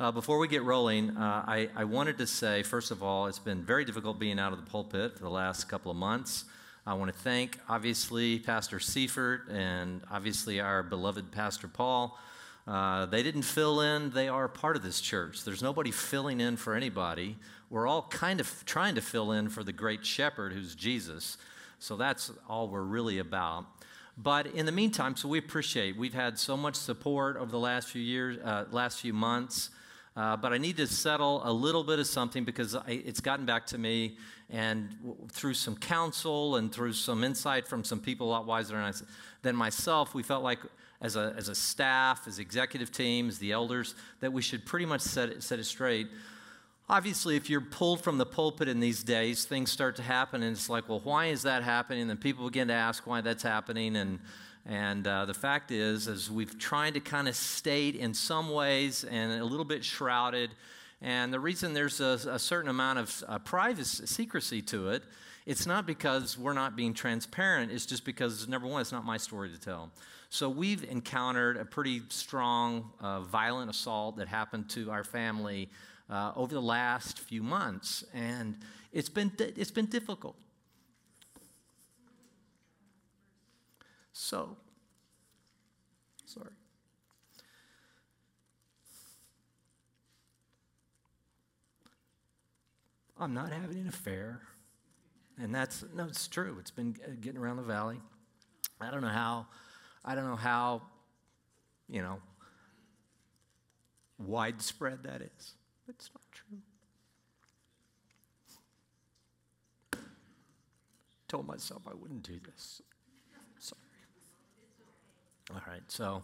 Uh, before we get rolling, uh, I, I, wanted to say, first of all, it's been very difficult being out of the pulpit for the last couple of months. I want to thank, obviously, Pastor Seifert and obviously our beloved Pastor Paul. Uh, they didn't fill in, they are part of this church. There's nobody filling in for anybody. We're all kind of trying to fill in for the great shepherd who's Jesus. So that's all we're really about. But in the meantime, so we appreciate, we've had so much support over the last few years, uh, last few months. Uh, but I need to settle a little bit of something because I, it's gotten back to me, and w- through some counsel and through some insight from some people a lot wiser than, I, than myself, we felt like as a, as a staff, as executive team, as the elders, that we should pretty much set it, set it straight. Obviously, if you're pulled from the pulpit in these days, things start to happen, and it's like, well, why is that happening? And then people begin to ask why that's happening, and and uh, the fact is, as we've tried to kind of state in some ways and a little bit shrouded, and the reason there's a, a certain amount of uh, privacy, secrecy to it, it's not because we're not being transparent. It's just because, number one, it's not my story to tell. So we've encountered a pretty strong, uh, violent assault that happened to our family uh, over the last few months, and it's been it's been difficult. So, sorry. I'm not having an affair. And that's, no, it's true. It's been uh, getting around the valley. I don't know how, I don't know how, you know, widespread that is, it's not true. Told myself I wouldn't do this. All right, so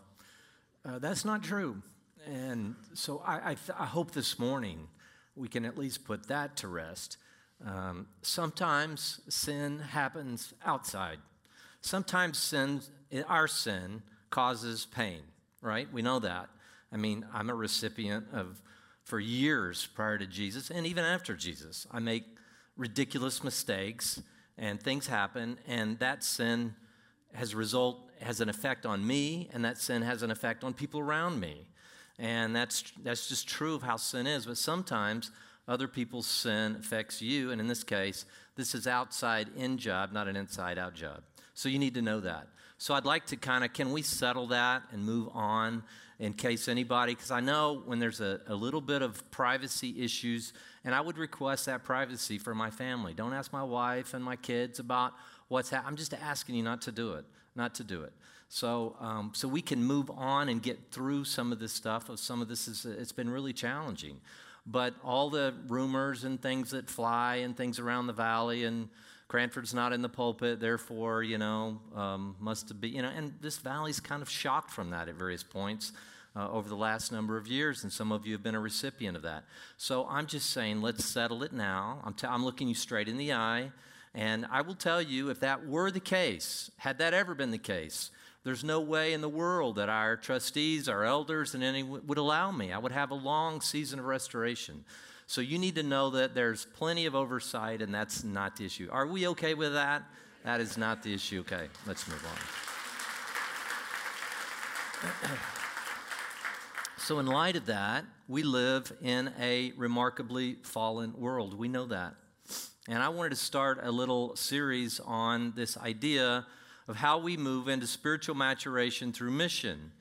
uh, that's not true. And so I, I, I, hope this morning we can at least put that to rest. Um, sometimes sin happens outside. Sometimes sin, our sin causes pain, right? We know that. I mean, I'm a recipient of, for years prior to Jesus and even after Jesus, I make ridiculous mistakes and things happen, and that sin has result has an effect on me, and that sin has an effect on people around me. And that's, that's just true of how sin is. But sometimes other people's sin affects you. And in this case, this is outside in job, not an inside out job. So you need to know that. So I'd like to kind of, can we settle that and move on in case anybody, because I know when there's a, a little bit of privacy issues, and I would request that privacy for my family. Don't ask my wife and my kids about what's happening. I'm just asking you not to do it not to do it. So, um, so we can move on and get through some of this stuff. Of Some of this is, it's been really challenging. But all the rumors and things that fly and things around the valley and Cranford's not in the pulpit, therefore, you know, um, must be, you know, and this valley's kind of shocked from that at various points. Uh, over the last number of years, and some of you have been a recipient of that. So I'm just saying, let's settle it now. I'm, t- I'm looking you straight in the eye. And I will tell you, if that were the case, had that ever been the case, there's no way in the world that our trustees, our elders, and any would allow me. I would have a long season of restoration. So you need to know that there's plenty of oversight, and that's not the issue. Are we okay with that? That is not the issue. Okay, let's move on. so, in light of that, we live in a remarkably fallen world. We know that. And I wanted to start a little series on this idea of how we move into spiritual maturation through mission.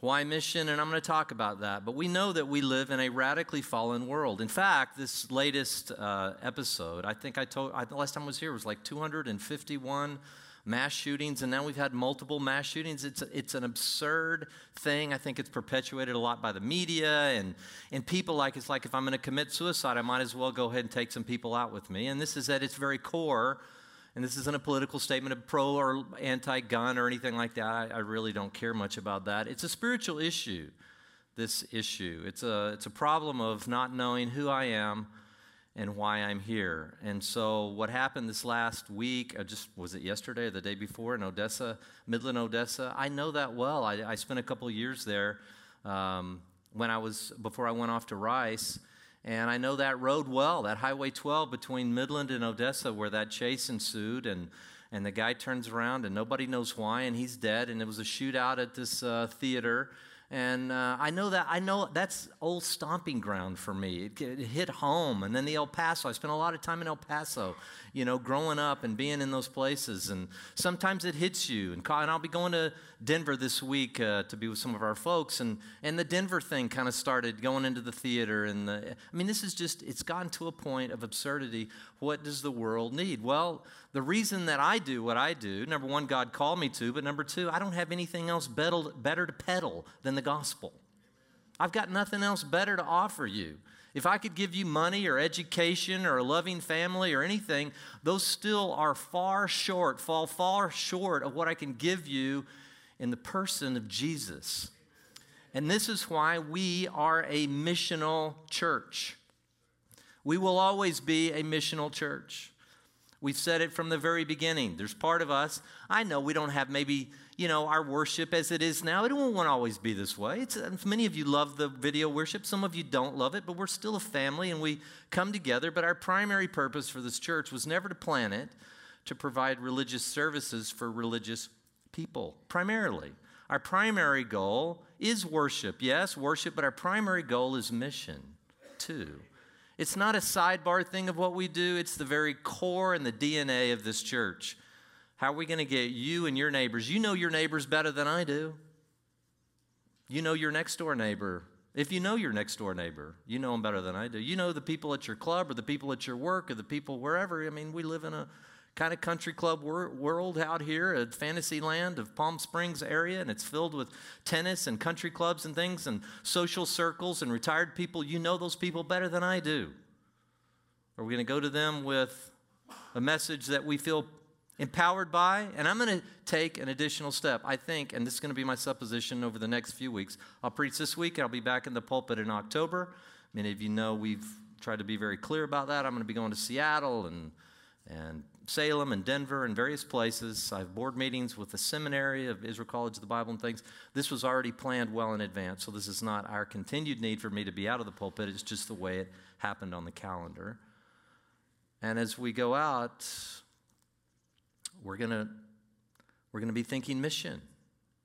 Why mission? And I'm going to talk about that. But we know that we live in a radically fallen world. In fact, this latest uh, episode, I think I told, I, the last time I was here was like 251 mass shootings, and now we've had multiple mass shootings. It's, it's an absurd thing. I think it's perpetuated a lot by the media and, and people like it's like if I'm going to commit suicide, I might as well go ahead and take some people out with me. And this is at its very core. And this isn't a political statement of pro or anti gun or anything like that. I, I really don't care much about that. It's a spiritual issue, this issue. It's a, it's a problem of not knowing who I am and why I'm here. And so, what happened this last week, uh, just was it yesterday or the day before in Odessa, Midland, Odessa? I know that well. I, I spent a couple years there um, when I was before I went off to Rice. And I know that road well, that Highway 12 between Midland and Odessa, where that chase ensued. And, and the guy turns around and nobody knows why, and he's dead. And it was a shootout at this uh, theater And uh, I know that, I know that's old stomping ground for me. It, it, hit home. And then the El Paso, I spent a lot of time in El Paso, you know, growing up and being in those places. And sometimes it hits you. And, and I'll be going to Denver this week uh, to be with some of our folks. And, and the Denver thing kind of started going into the theater. And the, I mean, this is just, it's gotten to a point of absurdity. What does the world need? Well, the reason that I do what I do, number one, God called me to, but number two, I don't have anything else better, better to peddle than the gospel. I've got nothing else better to offer you. If I could give you money or education or a loving family or anything, those still are far short, fall far short of what I can give you in the person of Jesus. And this is why we are a missional church. We will always be a missional church. We've said it from the very beginning. There's part of us. I know we don't have maybe, you know, our worship as it is now. It won't always be this way. It's, uh, many of you love the video worship. Some of you don't love it, but we're still a family and we come together. But our primary purpose for this church was never to plan it to provide religious services for religious people, primarily. Our primary goal is worship. Yes, worship, but our primary goal is mission, too. It's not a sidebar thing of what we do, it's the very core and the DNA of this church. How are we going to get you and your neighbors? You know your neighbors better than I do. You know your next door neighbor. If you know your next door neighbor, you know them better than I do. You know the people at your club or the people at your work or the people wherever. I mean, we live in a kind of country club wor- world out here, a fantasy land of Palm Springs area, and it's filled with tennis and country clubs and things and social circles and retired people. You know those people better than I do. Are we going to go to them with a message that we feel empowered by? And I'm going to take an additional step. I think, and this is going to be my supposition over the next few weeks. I'll preach this week, I'll be back in the pulpit in October. Many of you know we've tried to be very clear about that. I'm going to be going to Seattle and and Salem and Denver and various places. I have board meetings with the seminary of Israel College of the Bible and things. This was already planned well in advance, so this is not our continued need for me to be out of the pulpit. It's just the way it happened on the calendar. And as we go out, we're gonna we're gonna be thinking mission.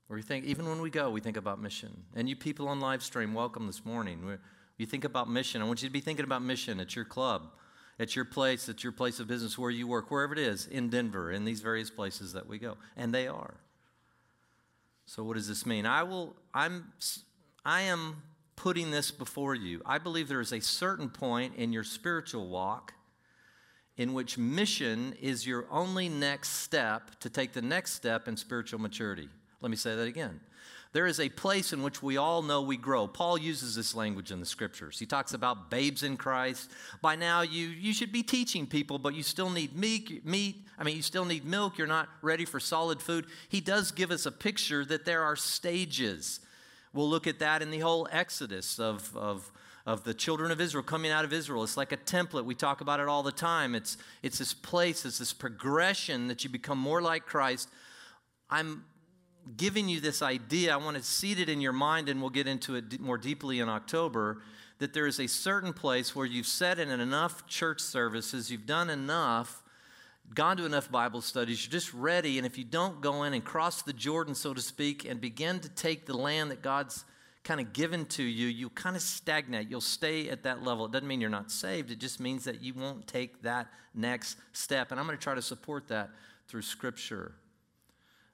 We think even when we go, we think about mission. And you people on live stream, welcome this morning. you think about mission. I want you to be thinking about mission at your club at your place, at your place of business, where you work, wherever it is, in Denver, in these various places that we go. And they are. So what does this mean? I will, I'm, I am putting this before you. I believe there is a certain point in your spiritual walk in which mission is your only next step to take the next step in spiritual maturity. Let me say that again. There is a place in which we all know we grow. Paul uses this language in the scriptures. He talks about babes in Christ. By now, you, you should be teaching people, but you still need meat, meat. I mean, you still need milk. You're not ready for solid food. He does give us a picture that there are stages. We'll look at that in the whole Exodus of, of, of the children of Israel coming out of Israel. It's like a template. We talk about it all the time. It's, it's this place, it's this progression that you become more like Christ. I'm giving you this idea, I want to seed it in your mind, and we'll get into it more deeply in October. That there is a certain place where you've sat in enough church services, you've done enough, gone to enough Bible studies, you're just ready. And if you don't go in and cross the Jordan, so to speak, and begin to take the land that God's kind of given to you, you kind of stagnate. You'll stay at that level. It doesn't mean you're not saved, it just means that you won't take that next step. And I'm going to try to support that through Scripture.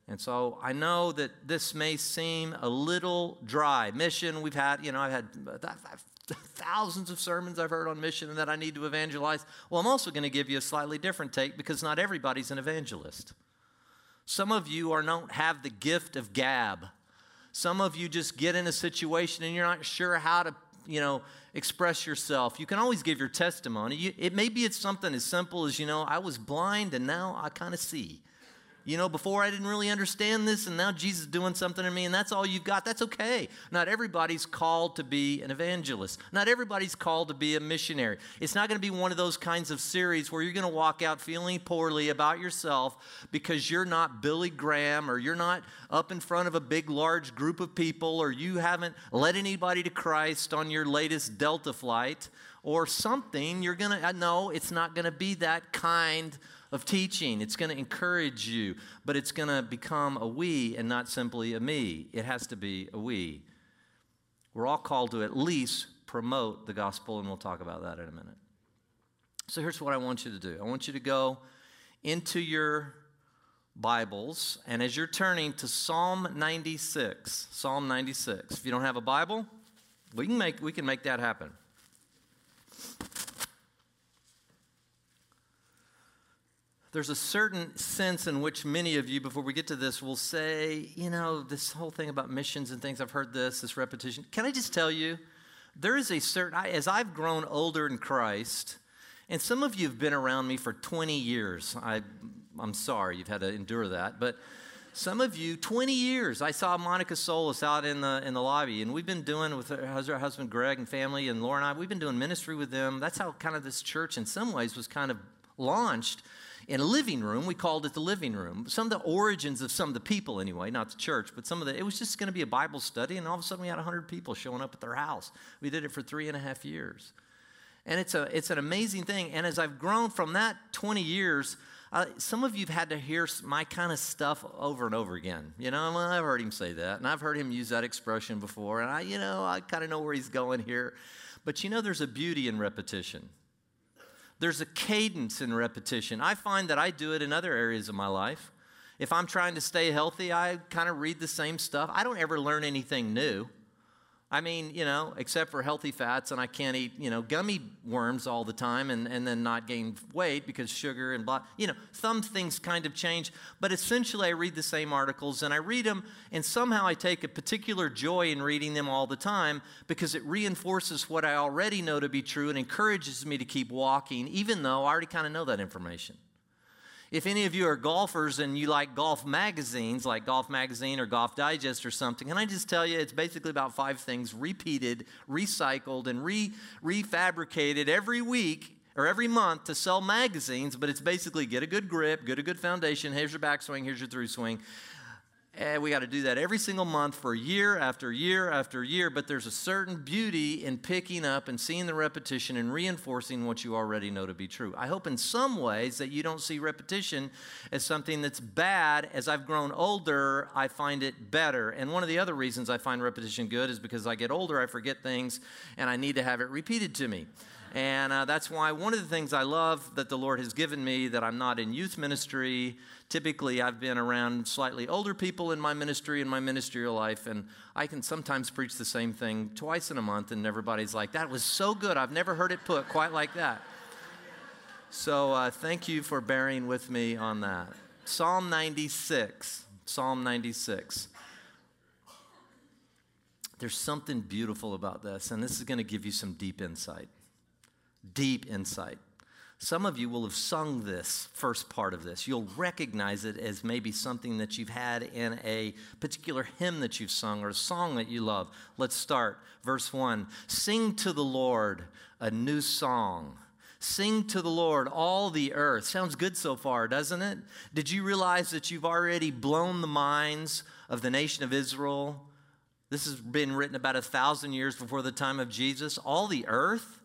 And so I know that this may seem a little dry. Mission, we've had, you know, I've had uh, thousands of sermons I've heard on mission and that I need to evangelize. Well, I'm also going to give you a slightly different take because not everybody's an evangelist. Some of you are don't have the gift of gab. Some of you just get in a situation and you're not sure how to, you know, express yourself. You can always give your testimony. You, it maybe it's something as simple as, you know, I was blind and now I kind of see. You know, before I didn't really understand this, and now Jesus is doing something to me, and that's all you've got. That's okay. Not everybody's called to be an evangelist. Not everybody's called to be a missionary. It's not going to be one of those kinds of series where you're going to walk out feeling poorly about yourself because you're not Billy Graham or you're not up in front of a big, large group of people or you haven't led anybody to Christ on your latest Delta flight or something. You're going to, uh, no, it's not going to be that kind of teaching. It's going to encourage you, but it's going to become a we and not simply a me. It has to be a we. we're all called to at least promote the gospel, and we'll talk about that in a minute. So here's what I want you to do I want you to go into your Bibles, and as you're turning to Psalm 96, Psalm 96. If you don't have a Bible, we can make, we can make that happen. There's a certain sense in which many of you, before we get to this, will say, you know, this whole thing about missions and things, I've heard this, this repetition. Can I just tell you, there is a certain, as I've grown older in Christ, and some of you have been around me for 20 years. I, I'm sorry you've had to endure that, but some of you, 20 years. I saw Monica Solis out in the, in the lobby, and we've been doing with her, her husband Greg and family, and Laura and I, we've been doing ministry with them. That's how kind of this church, in some ways, was kind of launched in a living room. We called it the living room. Some of the origins of some of the people, anyway, not the church, but some of the, it was just going to be a Bible study, and all of a sudden we had 100 people showing up at their house. We did it for three and a half years. And it's, a, it's an amazing thing. And as I've grown from that 20 years, uh, some of you have had to hear my kind of stuff over and over again. You know, well, I've heard him say that, and I've heard him use that expression before, and I, you know, I kind of know where he's going here. But you know, there's a beauty in repetition. There's a cadence in repetition. I find that I do it in other areas of my life. If I'm trying to stay healthy, I kind of read the same stuff. I don't ever learn anything new. I mean, you know, except for healthy fats, and I can't eat, you know, gummy worms all the time and, and then not gain weight because sugar and blah. You know, some things kind of change, but essentially I read the same articles and I read them, and somehow I take a particular joy in reading them all the time because it reinforces what I already know to be true and encourages me to keep walking, even though I already kind of know that information. If any of you are golfers and you like golf magazines, like Golf Magazine or Golf Digest or something, can I just tell you it's basically about five things repeated, recycled, and re- refabricated every week or every month to sell magazines, but it's basically get a good grip, get a good foundation, here's your backswing, here's your through swing. And we got to do that every single month for year after year after year. But there's a certain beauty in picking up and seeing the repetition and reinforcing what you already know to be true. I hope in some ways that you don't see repetition as something that's bad. As I've grown older, I find it better. And one of the other reasons I find repetition good is because I get older, I forget things, and I need to have it repeated to me. And uh, that's why one of the things I love that the Lord has given me that I'm not in youth ministry. Typically, I've been around slightly older people in my ministry, in my ministerial life, and I can sometimes preach the same thing twice in a month, and everybody's like, that was so good. I've never heard it put quite like that. So uh, thank you for bearing with me on that. Psalm 96. Psalm 96. There's something beautiful about this, and this is going to give you some deep insight deep insight. Some of you will have sung this first part of this. You'll recognize it as maybe something that you've had in a particular hymn that you've sung or a song that you love. Let's start. Verse 1 Sing to the Lord a new song. Sing to the Lord, all the earth. Sounds good so far, doesn't it? Did you realize that you've already blown the minds of the nation of Israel? This has been written about a thousand years before the time of Jesus. All the earth?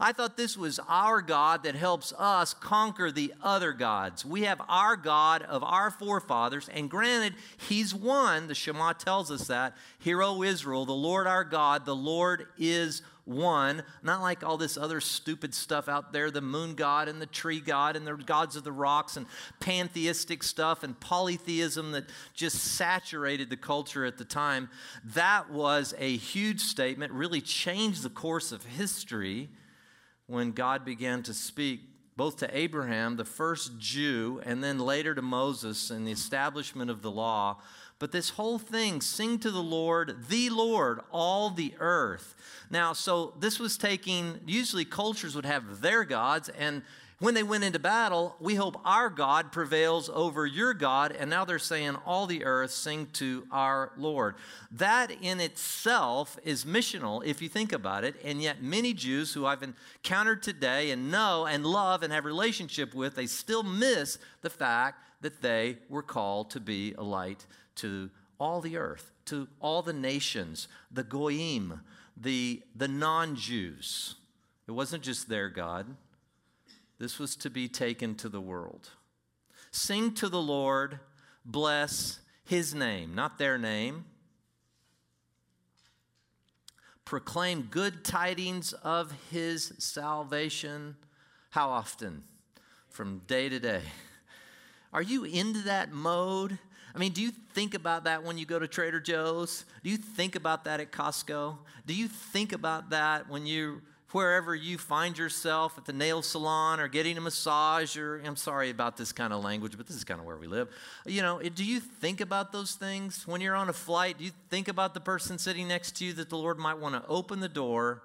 I thought this was our God that helps us conquer the other gods. We have our God of our forefathers, and granted, He's one. The Shema tells us that. Hear, O Israel, the Lord our God, the Lord is one, not like all this other stupid stuff out there the moon god and the tree god and the gods of the rocks and pantheistic stuff and polytheism that just saturated the culture at the time. That was a huge statement, really changed the course of history when God began to speak both to Abraham, the first Jew, and then later to Moses and the establishment of the law. But this whole thing, sing to the Lord, the Lord, all the earth. Now, so this was taking, usually cultures would have their gods, and when they went into battle, we hope our God prevails over your God. And now they're saying, All the earth sing to our Lord. That in itself is missional if you think about it. And yet, many Jews who I've encountered today and know and love and have relationship with, they still miss the fact that they were called to be a light to all the earth, to all the nations, the Goyim, the, the non Jews. It wasn't just their God. This was to be taken to the world. Sing to the Lord, bless his name, not their name. proclaim good tidings of his salvation. How often? From day to day. Are you into that mode? I mean, do you think about that when you go to Trader Joe's? Do you think about that at Costco? Do you think about that when you wherever you find yourself at the nail salon or getting a massage or I'm sorry about this kind of language, but this is kind of where we live. You know, do you think about those things when you're on a flight? Do you think about the person sitting next to you that the Lord might want to open the door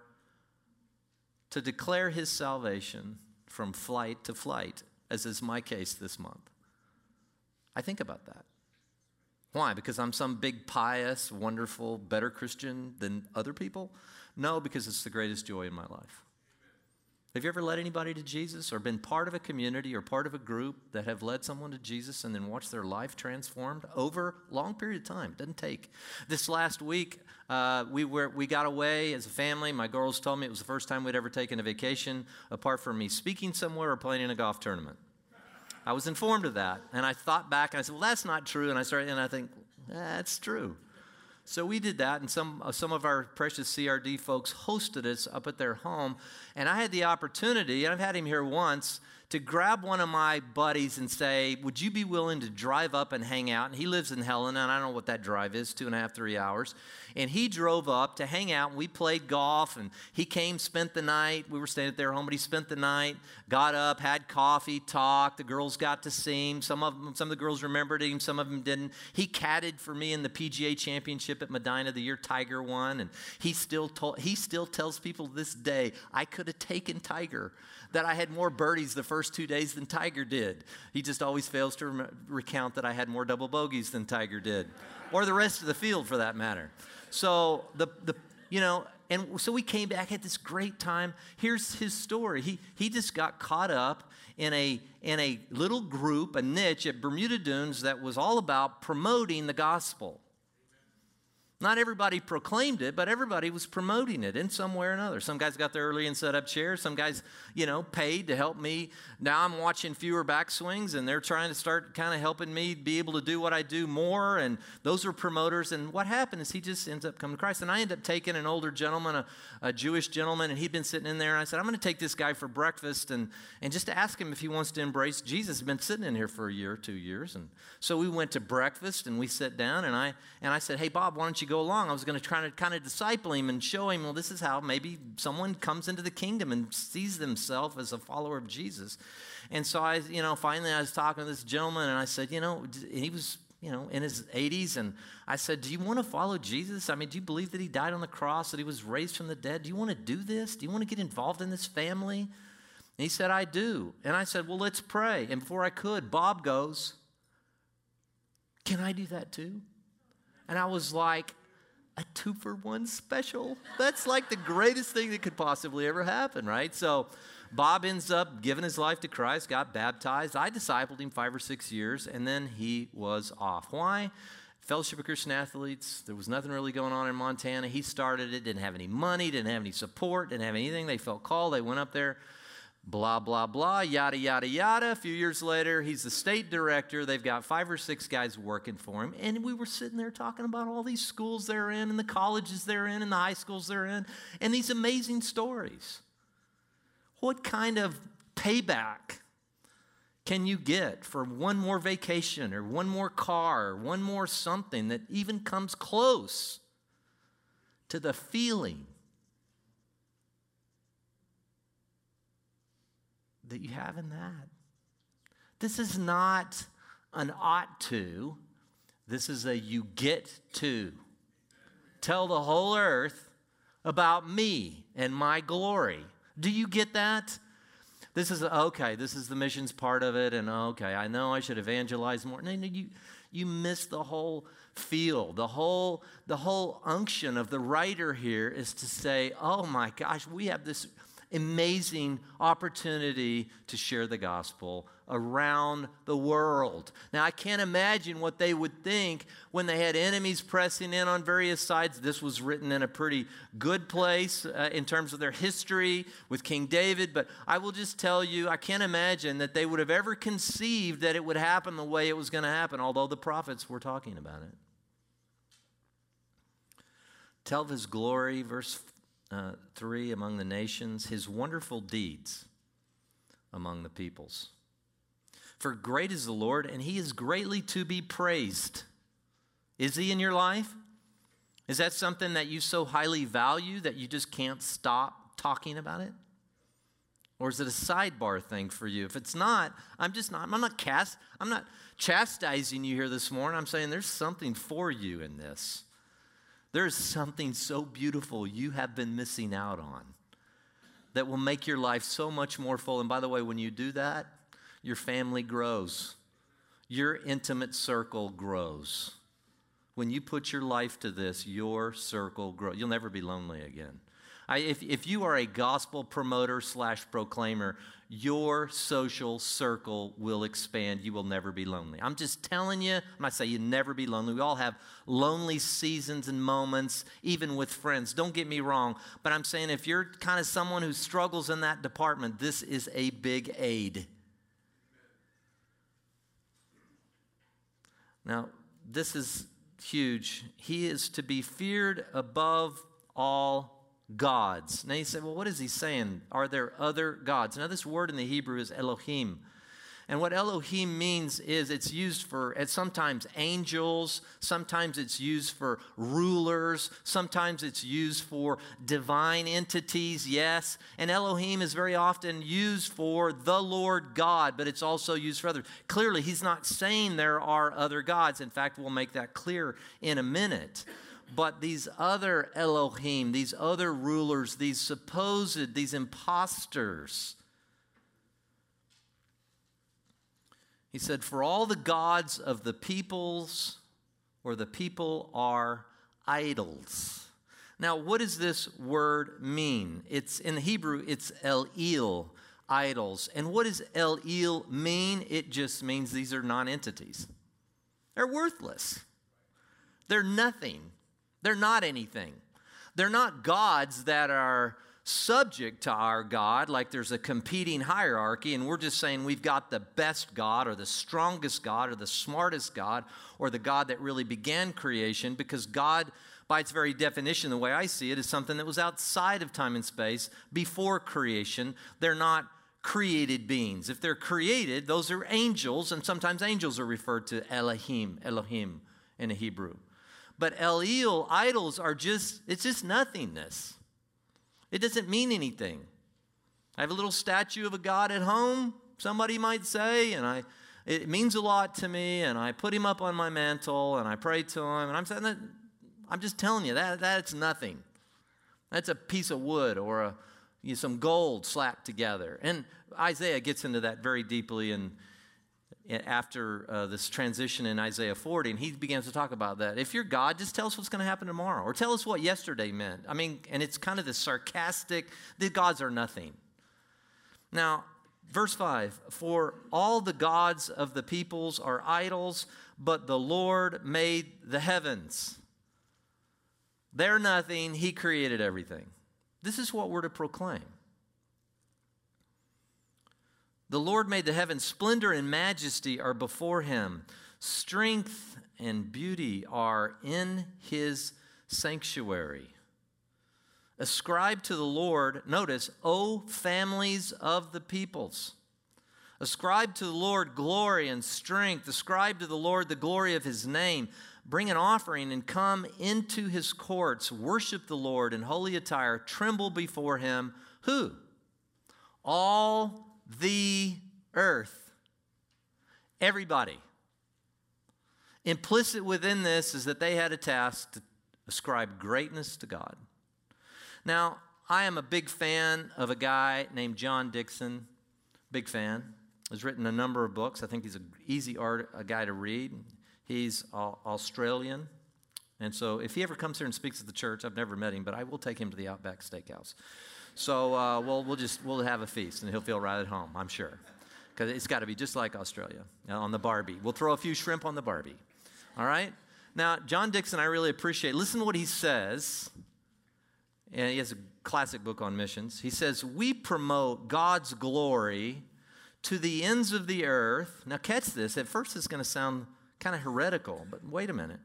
to declare his salvation from flight to flight, as is my case this month? I think about that. Why? Because I'm some big, pious, wonderful, better Christian than other people? No, because it's the greatest joy in my life. Have you ever led anybody to Jesus or been part of a community or part of a group that have led someone to Jesus and then watched their life transformed over a long period of time? It doesn't take. This last week, uh, we, were, we got away as a family. My girls told me it was the first time we'd ever taken a vacation apart from me speaking somewhere or playing in a golf tournament. I was informed of that. And I thought back and I said, well, that's not true. And I started, and I think, that's true. So we did that, and some, uh, some of our precious CRD folks hosted us up at their home. And I had the opportunity, and I've had him here once, to grab one of my buddies and say, Would you be willing to drive up and hang out? And he lives in Helena, and I don't know what that drive is two and a half, three hours. And he drove up to hang out, and we played golf. And he came, spent the night. We were staying at their home, but he spent the night, got up, had coffee, talked. The girls got to see him. Some of them, some of the girls remembered him, some of them didn't. He caddied for me in the PGA Championship at Medinah the year Tiger won, and he still told, he still tells people this day, I could have taken Tiger that I had more birdies the first two days than Tiger did. He just always fails to re- recount that I had more double bogeys than Tiger did, or the rest of the field for that matter. So the, the you know, and so we came back at this great time. Here's his story. He, he just got caught up in a, in a little group, a niche at Bermuda Dunes that was all about promoting the gospel. Not everybody proclaimed it, but everybody was promoting it in some way or another. Some guys got there early and set up chairs. Some guys, you know, paid to help me. Now I'm watching fewer backswings, and they're trying to start kind of helping me be able to do what I do more. And those are promoters. And what happened is he just ends up coming to Christ. And I end up taking an older gentleman, a, a Jewish gentleman, and he'd been sitting in there. And I said, I'm going to take this guy for breakfast and, and just ask him if he wants to embrace Jesus. He's been sitting in here for a year, two years. And so we went to breakfast and we sat down, and I, and I said, Hey, Bob, why don't you go? Go along. I was going to try to kind of disciple him and show him, well, this is how maybe someone comes into the kingdom and sees themselves as a follower of Jesus. And so I, you know, finally I was talking to this gentleman and I said, you know, he was, you know, in his 80s. And I said, do you want to follow Jesus? I mean, do you believe that he died on the cross, that he was raised from the dead? Do you want to do this? Do you want to get involved in this family? And he said, I do. And I said, well, let's pray. And before I could, Bob goes, can I do that too? And I was like, a two for one special. That's like the greatest thing that could possibly ever happen, right? So Bob ends up giving his life to Christ, got baptized. I discipled him five or six years, and then he was off. Why? Fellowship of Christian Athletes, there was nothing really going on in Montana. He started it, didn't have any money, didn't have any support, didn't have anything. They felt called, they went up there blah, blah, blah, yada, yada, yada. A few years later, he's the state director. They've got five or six guys working for him. And we were sitting there talking about all these schools they're in, and the colleges they're in, and the high schools they're in, and these amazing stories. What kind of payback can you get for one more vacation, or one more car, or one more something that even comes close to the feeling that you have in that. This is not an ought to, this is a you get to. Tell the whole earth about me and my glory. Do you get that? This is okay, this is the missions part of it, and okay, I know I should evangelize more. No, no, you, you miss the whole feel. The whole, the whole unction of the writer here is to say, oh my gosh, we have this amazing opportunity to share the gospel around the world. Now, I can't imagine what they would think when they had enemies pressing in on various sides. This was written in a pretty good place uh, in terms of their history with King David, but I will just tell you, I can't imagine that they would have ever conceived that it would happen the way it was going to happen, although the prophets were talking about it. Tell of his glory, verse uh, 3 among the nations, his wonderful deeds among the peoples. For great is the Lord, and he is greatly to be praised. Is he in your life? Is that something that you so highly value that you just can't stop talking about it? Or is it a sidebar thing for you? If it's not, I'm just not, I'm not cast, I'm not chastising you here this morning. I'm saying there's something for you in this. There's something so beautiful you have been missing out on that will make your life so much more full. And by the way, when you do that, your family grows, your intimate circle grows. When you put your life to this, your circle grows. You'll never be lonely again. I, if, if you are a gospel promoter slash proclaimer, your social circle will expand. You will never be lonely. I'm just telling you, I'm not saying you never be lonely. We all have lonely seasons and moments, even with friends. Don't get me wrong, but I'm saying if you're kind of someone who struggles in that department, this is a big aid. Now, this is huge. He is to be feared above all gods. Now you say, well, what is he saying? Are there other gods? Now, this word in the Hebrew is Elohim. And what Elohim means is it's used for it's sometimes angels, sometimes it's used for rulers, sometimes it's used for divine entities, yes. And Elohim is very often used for the Lord God, but it's also used for others. Clearly, he's not saying there are other gods. In fact, we'll make that clear in a minute. But these other Elohim, these other rulers, these supposed, these impostors, He said, For all the gods of the peoples or the people are idols. Now, what does this word mean? It's in Hebrew, it's El Il, idols. And what does El Il mean? It just means these are non entities. They're worthless. They're nothing. They're not anything. They're not gods that are subject to our God, like there's a competing hierarchy, and we're just saying we've got the best God, or the strongest God, or the smartest God, or the God that really began creation, because God, by its very definition, the way I see it, is something that was outside of time and space before creation. They're not created beings. If they're created, those are angels, and sometimes angels are referred to Elohim, Elohim in the Hebrew. But El idols are just, it's just nothingness. It doesn't mean anything. I have a little statue of a God at home, somebody might say, and I, it means a lot to me, and I put him up on my mantle, and I pray to him, and I'm saying that, I'm just telling you that that's nothing. That's a piece of wood or a, you know, some gold slapped together. And Isaiah gets into that very deeply in after uh, this transition in Isaiah 40, and he begins to talk about that. If you're God, just tell us what's going to happen tomorrow, or tell us what yesterday meant. I mean, and it's kind of this sarcastic, the gods are nothing. Now, verse 5 For all the gods of the peoples are idols, but the Lord made the heavens. They're nothing, He created everything. This is what we're to proclaim. The Lord made the heavens, splendor and majesty are before him. Strength and beauty are in his sanctuary. Ascribe to the Lord, notice, O families of the peoples. Ascribe to the Lord glory and strength. Ascribe to the Lord the glory of his name. Bring an offering and come into his courts. Worship the Lord in holy attire. Tremble before him. Who? All the earth. Everybody. Implicit within this is that they had a task to ascribe greatness to God. Now, I am a big fan of a guy named John Dickson. Big fan. Has written a number of books. I think he's an easy art, a guy to read. He's Australian. And so if he ever comes here and speaks at the church, I've never met him, but I will take him to the Outback Steakhouse. So uh, we'll, we'll just we'll have a feast, and he'll feel right at home, I'm sure, because it's got to be just like Australia on the Barbie. We'll throw a few shrimp on the Barbie. All right. Now, John Dickson, I really appreciate. Listen to what he says. And he has a classic book on missions. He says, We promote God's glory to the ends of the earth. Now, catch this. At first, it's going to sound kind of heretical, but wait a minute.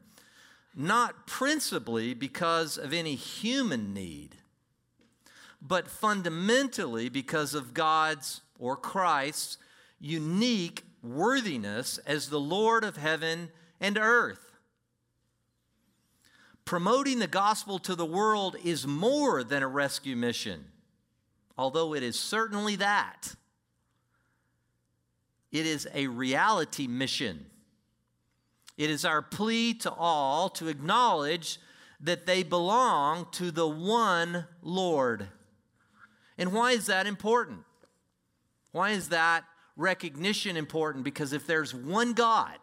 Not principally because of any human need, but fundamentally because of God's or Christ's unique worthiness as the Lord of heaven and earth. Promoting the gospel to the world is more than a rescue mission, although it is certainly that. It is a reality mission. It is our plea to all to acknowledge that they belong to the one Lord. And why is that important? Why is that recognition important? Because if there's one God,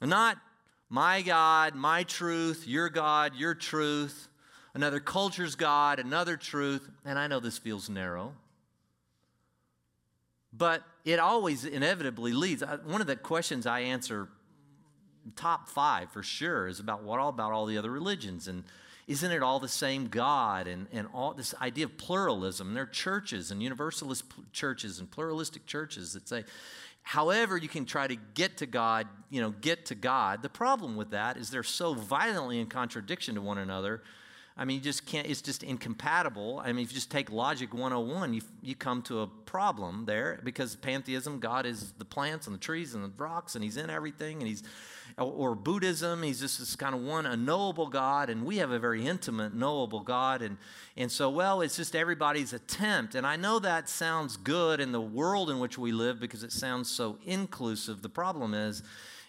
not my God, my truth, your God, your truth, another culture's God, another truth, and I know this feels narrow, but it always inevitably leads. One of the questions I answer top five for sure is about what all about all the other religions and isn't it all the same God and, and all this idea of pluralism? There are churches and universalist churches and pluralistic churches that say, however you can try to get to God, you know, get to God. The problem with that is they're so violently in contradiction to one another. I mean, you just can't, it's just incompatible. I mean, if you just take logic 101, you, you come to a problem there because pantheism, God is the plants and the trees and the rocks, and He's in everything, and He's or Buddhism. He's just this kind of one, a knowable God, and we have a very intimate, knowable God. And, and so, well, it's just everybody's attempt. And I know that sounds good in the world in which we live because it sounds so inclusive. The problem is,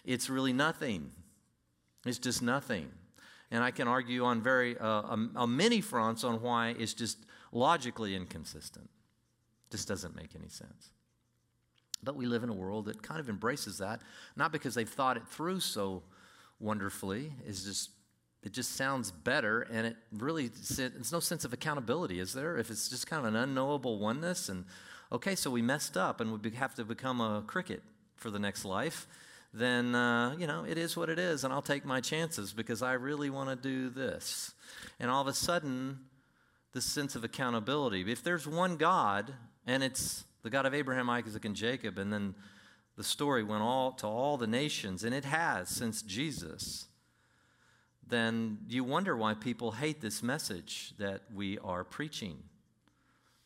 it's really nothing. It's just nothing. And I can argue on very uh, a, many fronts on why it's just logically inconsistent. Just doesn't make any sense. But we live in a world that kind of embraces that, not because they've thought it through so wonderfully, is just it just sounds better and it really it's no sense of accountability is there if it's just kind of an unknowable oneness and okay so we messed up and we have to become a cricket for the next life then uh, you know it is what it is and i'll take my chances because i really want to do this and all of a sudden this sense of accountability if there's one god and it's the God of Abraham, Isaac, and Jacob. And then the story went all to all the nations, and it has since Jesus. Then you wonder why people hate this message that we are preaching.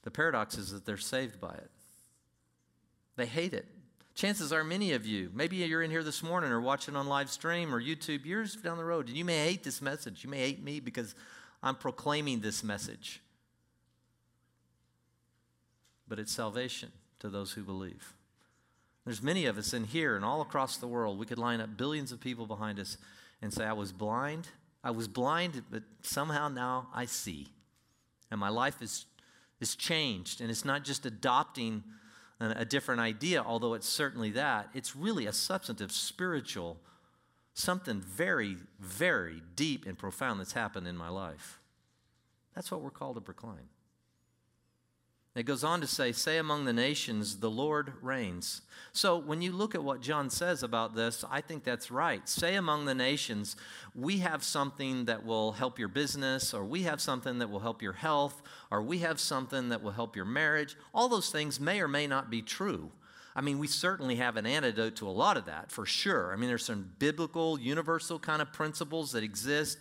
The paradox is that they're saved by it. They hate it. Chances are many of you, maybe you're in here this morning or watching on live stream or YouTube years down the road, and you may hate this message. You may hate me because I'm proclaiming this message but it's salvation to those who believe. There's many of us in here and all across the world. We could line up billions of people behind us and say, I was blind. I was blind, but somehow now I see. And my life is, is changed. And it's not just adopting a, different idea, although it's certainly that. It's really a substantive, spiritual, something very, very deep and profound that's happened in my life. That's what we're called to proclaim. It goes on to say, Say among the nations, the Lord reigns. So when you look at what John says about this, I think that's right. Say among the nations, we have something that will help your business, or we have something that will help your health, or we have something that will help your marriage. All those things may or may not be true. I mean, we certainly have an antidote to a lot of that for sure. I mean, there's some biblical, universal kind of principles that exist,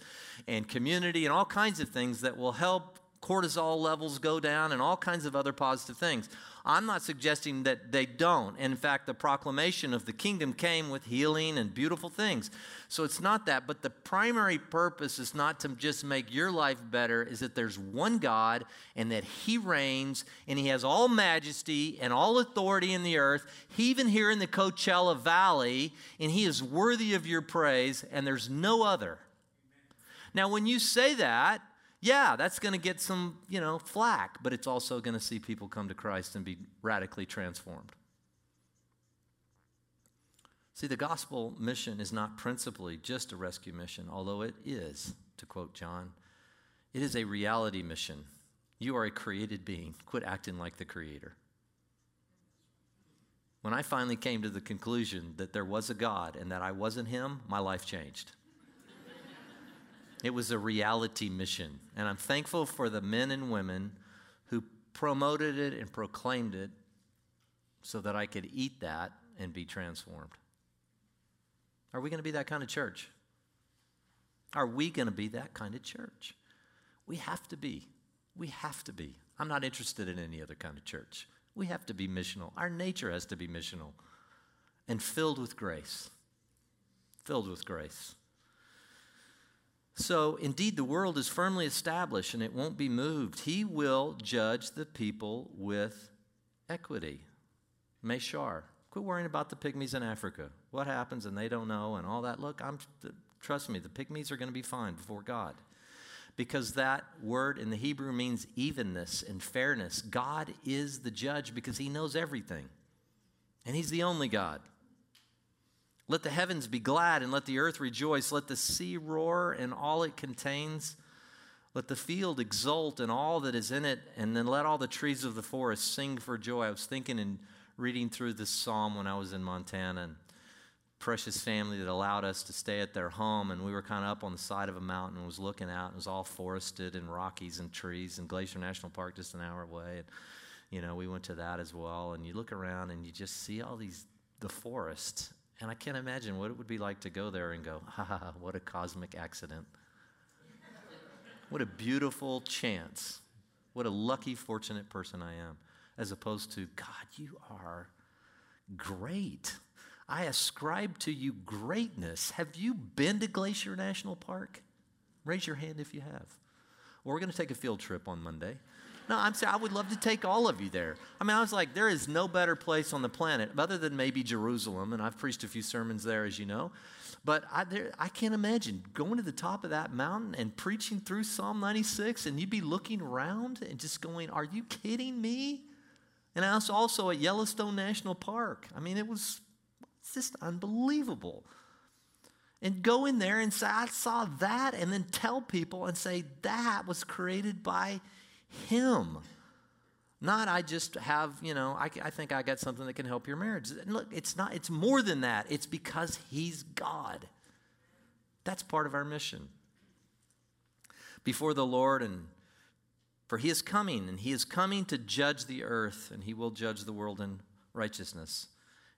and community, and all kinds of things that will help cortisol levels go down, and all kinds of other positive things. I'm not suggesting that they don't. In fact, the proclamation of the kingdom came with healing and beautiful things. So it's not that. But the primary purpose is not to just make your life better, is that there's one God and that He reigns and He has all majesty and all authority in the earth, even here in the Coachella Valley, and He is worthy of your praise, and there's no other. Now, when you say that, yeah, that's going to get some, you know, flack, but it's also going to see people come to Christ and be radically transformed. See, the gospel mission is not principally just a rescue mission, although it is, to quote John. It is a reality mission. You are a created being. Quit acting like the creator. When I finally came to the conclusion that there was a God and that I wasn't him, my life changed. It was a reality mission. And I'm thankful for the men and women who promoted it and proclaimed it so that I could eat that and be transformed. Are we going to be that kind of church? Are we going to be that kind of church? We have to be. We have to be. I'm not interested in any other kind of church. We have to be missional. Our nature has to be missional and filled with grace. Filled with grace. So, indeed, the world is firmly established and it won't be moved. He will judge the people with equity. Meshar. Quit worrying about the pygmies in Africa. What happens and they don't know and all that. Look, I'm, trust me, the pygmies are going to be fine before God. Because that word in the Hebrew means evenness and fairness. God is the judge because he knows everything. And he's the only God. Let the heavens be glad and let the earth rejoice. Let the sea roar and all it contains. Let the field exult and all that is in it. And then let all the trees of the forest sing for joy. I was thinking and reading through this psalm when I was in Montana. And precious family that allowed us to stay at their home and we were kind of up on the side of a mountain and was looking out and it was all forested and rockies and trees and glacier national park just an hour away and you know we went to that as well and you look around and you just see all these the forest and I can't imagine what it would be like to go there and go, ha ha, ha what a cosmic accident. what a beautiful chance. What a lucky, fortunate person I am. As opposed to, God, you are great. I ascribe to you greatness. Have you been to Glacier National Park? Raise your hand if you have. Well, we're going to take a field trip on Monday. No, I'm saying I would love to take all of you there. I mean, I was like, there is no better place on the planet other than maybe Jerusalem, and I've preached a few sermons there, as you know. But I, there, I can't imagine going to the top of that mountain and preaching through Psalm 96, and you'd be looking around and just going, Are you kidding me? And I was also at Yellowstone National Park. I mean, it was just unbelievable. And go in there and say, I saw that, and then tell people and say, That was created by him. Not, I just have, you know, I, I think I got something that can help your marriage. look, it's not, it's more than that. It's because He's God. That's part of our mission. Before the Lord, and for He is coming, and He is coming to judge the earth, and He will judge the world in righteousness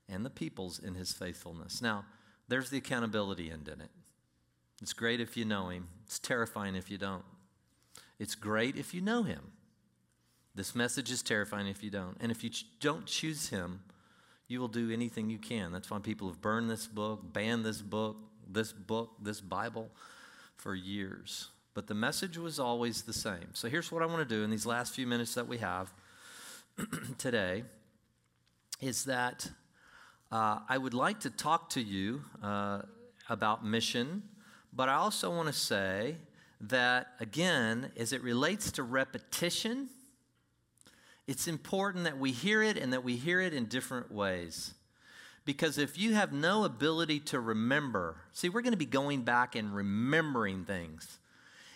and the peoples in His faithfulness. Now, there's the accountability end in it. It's great if you know Him, it's terrifying if you don't. It's great if you know him. This message is terrifying if you don't. And if you ch- don't choose him, you will do anything you can. That's why people have burned this book, banned this book, this book, this Bible for years. But the message was always the same. So here's what I want to do in these last few minutes that we have today is that uh, I would like to talk to you uh, about mission, but I also want to say that, again, as it relates to repetition, it's important that we hear it and that we hear it in different ways. Because if you have no ability to remember, see, we're going to be going back and remembering things.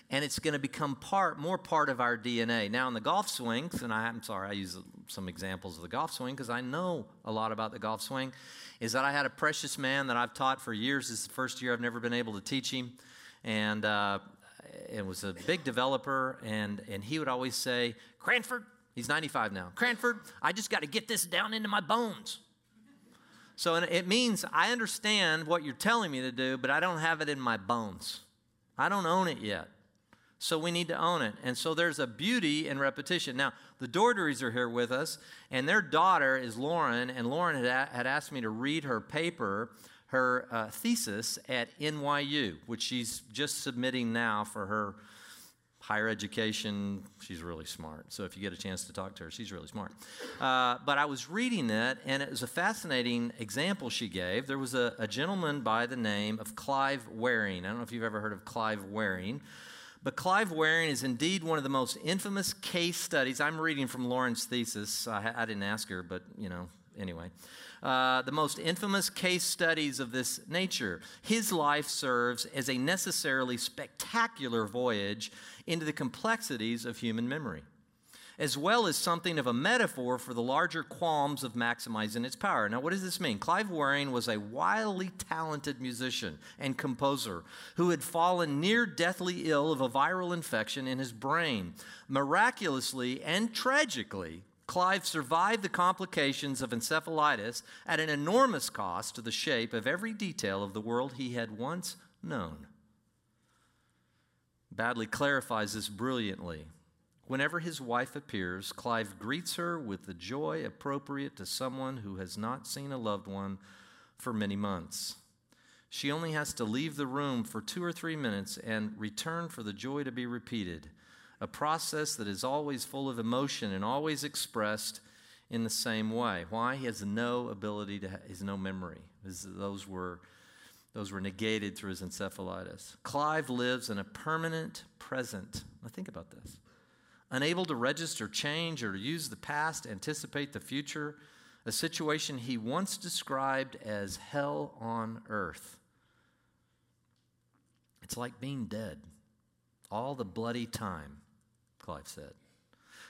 And it's going to become part, more part of our DNA. Now, in the golf swings, and I, am sorry, I use some examples of the golf swing because I know a lot about the golf swing, is that I had a precious man that I've taught for years. This is the first year I've never been able to teach him. And uh, it was a big developer, and, and he would always say, Cranford, he's 95 now, Cranford, I just got to get this down into my bones. So it means I understand what you're telling me to do, but I don't have it in my bones. I don't own it yet. So we need to own it. And so there's a beauty in repetition. Now, the Dorderies are here with us, and their daughter is Lauren, and Lauren had, had asked me to read her paper her uh, thesis at NYU, which she's just submitting now for her higher education. She's really smart. So if you get a chance to talk to her, she's really smart. Uh, but I was reading it, and it was a fascinating example she gave. There was a, a gentleman by the name of Clive Wearing. I don't know if you've ever heard of Clive Wearing. But Clive Wearing is indeed one of the most infamous case studies. I'm reading from Lauren's thesis. I, I didn't ask her, but you know, anyway uh, the most infamous case studies of this nature. His life serves as a necessarily spectacular voyage into the complexities of human memory as well as something of a metaphor for the larger qualms of maximizing its power. Now, what does this mean? Clive Wearing was a wildly talented musician and composer who had fallen near deathly ill of a viral infection in his brain. Miraculously and tragically, Clive survived the complications of encephalitis at an enormous cost to the shape of every detail of the world he had once known. Baddeley clarifies this brilliantly. Whenever his wife appears, Clive greets her with the joy appropriate to someone who has not seen a loved one for many months. She only has to leave the room for two or three minutes and return for the joy to be repeated, a process that is always full of emotion and always expressed in the same way. Why? He has no ability to, he has no memory. Those were, those were negated through his encephalitis. Clive lives in a permanent present. Now think about this unable to register change or use the past, anticipate the future, a situation he once described as hell on earth. It's like being dead all the bloody time, Clive said.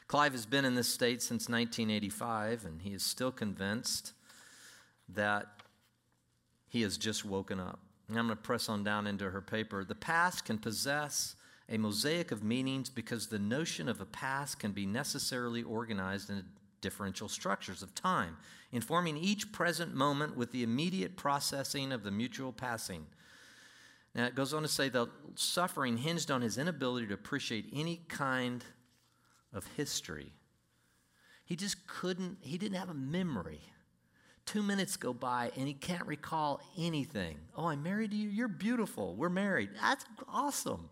Clive has been in this state since 1985, and he is still convinced that he has just woken up. And I'm going to press on down into her paper. The past can possess a mosaic of meanings because the notion of a past can be necessarily organized in differential structures of time, informing each present moment with the immediate processing of the mutual passing. Now, it goes on to say the suffering hinged on his inability to appreciate any kind of history. He just couldn't, he didn't have a memory. Two minutes go by and he can't recall anything. Oh, I'm married you. You're beautiful. We're married. That's awesome.